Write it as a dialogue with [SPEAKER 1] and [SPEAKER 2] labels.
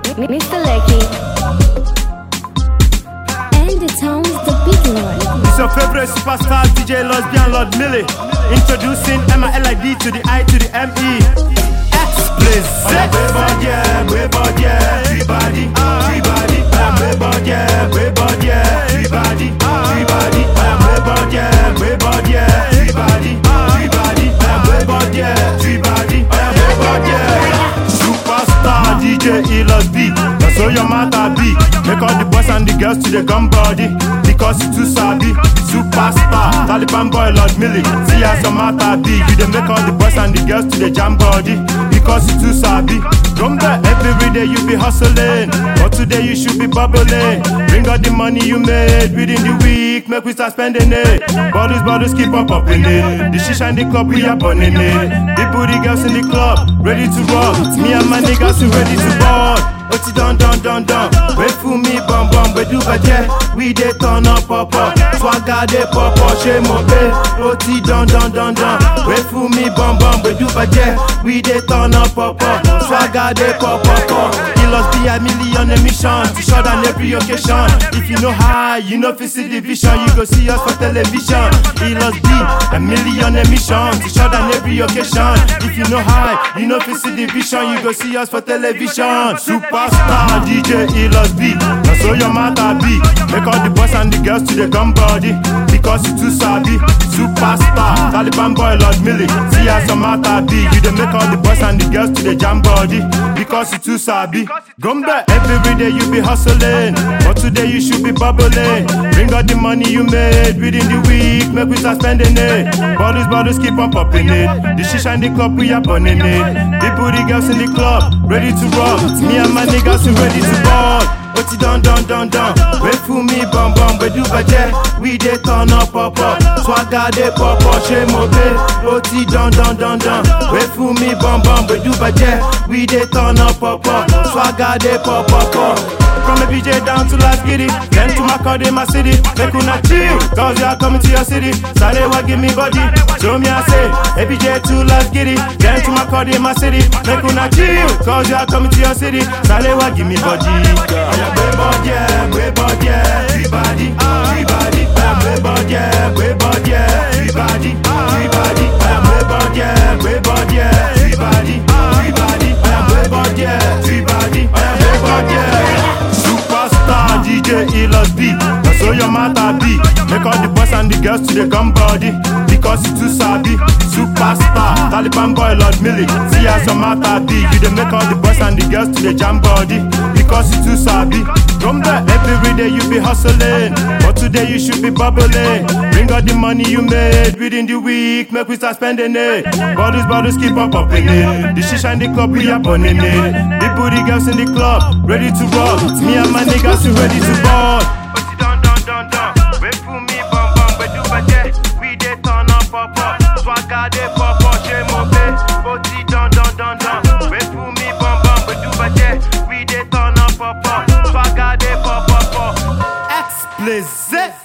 [SPEAKER 1] Mr. Lecky. And the town's the big one.
[SPEAKER 2] It's your favorite superstar DJ Lesbian Lord Mili. Introducing M-I-L-I-D to the I to the M-E. Please. Gbé bọ́dí ẹ̀, gbé bọ́dí to the gun body. Because you too sabi. Superstar. Taliban boy Lord Mili. See as your matter be. You dey make all the boys and the girls to the jam body. Because you too. From there every day you be hustling. But today you should be bubbling. Bring all the money you made within the week. Make we start spending it. Bottles, bottles keep on popping it. The shisha in the club, we are burning it. The booty girls in the club, ready to rock. Me and my niggas we ready to ball. ó ti dán dán Me foumi bam bam, bédouba dièr, oui des temps papa, sois gardé papa j'ai mon père, petit dan dan dan dan, me foumi bam bam, bédouba dièr, oui des temps non papa, sois gardé papa kilos be a million emission. To shut down every occasion. If you know how, you no fit see the vision. You go see us for television. Kilos be a million emission. To shut down every occasion. If you know how, you no fit see the vision. You go see us for television. Superstar DJ Ilos B na so your matter be. Make all the boys and the girls to the gun body. Because you too sabi superstar Taliban boy Lord Mili. See as your matter be. You dey make all the boys and the girls to the jam body. Because you too sabi gombe every day you be hustling but today you should be bubbling. Bring all the money you made within the week make we start spending it. Bottles bottles keep on popping it. The shisha in the club we are burning it. The booty girls in the club ready to rock. Me and my niggas we ready to ball. Ó ti dán dán dán dán wé fún mi bọ̀m̀bọ̀m gbẹdú bàjẹ́ we dey turn up pọ̀pọ̀ swagger dey pọ̀pọ̀ ṣé mo pé ó ti dán dán dán dán wé fún mi bọ̀m̀bọ̀m gbẹdú bàjẹ́ we dey turn up pọ̀pọ̀ swagger dey pọ̀pọ̀pọ̀. From a BJ down to Last Giddy, then to Makurdi, my city. Make una chill, cause are coming to your city. Sale wa give me body, show me I say. BJ to Last Giddy, then to Makurdi, my city. Make una chill, cause are coming to your city. Sale wa give me body. DJ be. That's all your matter be. Make all the boys and the girls to the gun body. Because you too sabi. Superstar. Taliban boy Lord Mili. See as your matter be. You dey make all the boys and the girls to the jam body. Because you too sabi. From there every day you be hustling. But today you should be bubbling. Bring all the money you made within the week. Make we start spending it. Bottles, bottles keep on popping it. The shisha in the club we are burning it. The booty girls in the club ready to rock. Me and my niggas we ready to ball. We dey turn up pọ̀pọ̀, swagger dey pọ̀pọ̀ ṣé mo pé. Ó ti dán dán dán dán, wé fún mi bọ̀m̀bọ̀m gbẹdú bàjẹ́, we dey turn up pọ̀pọ̀, swagger dey pọ̀pọ̀pọ̀. X-Blaze.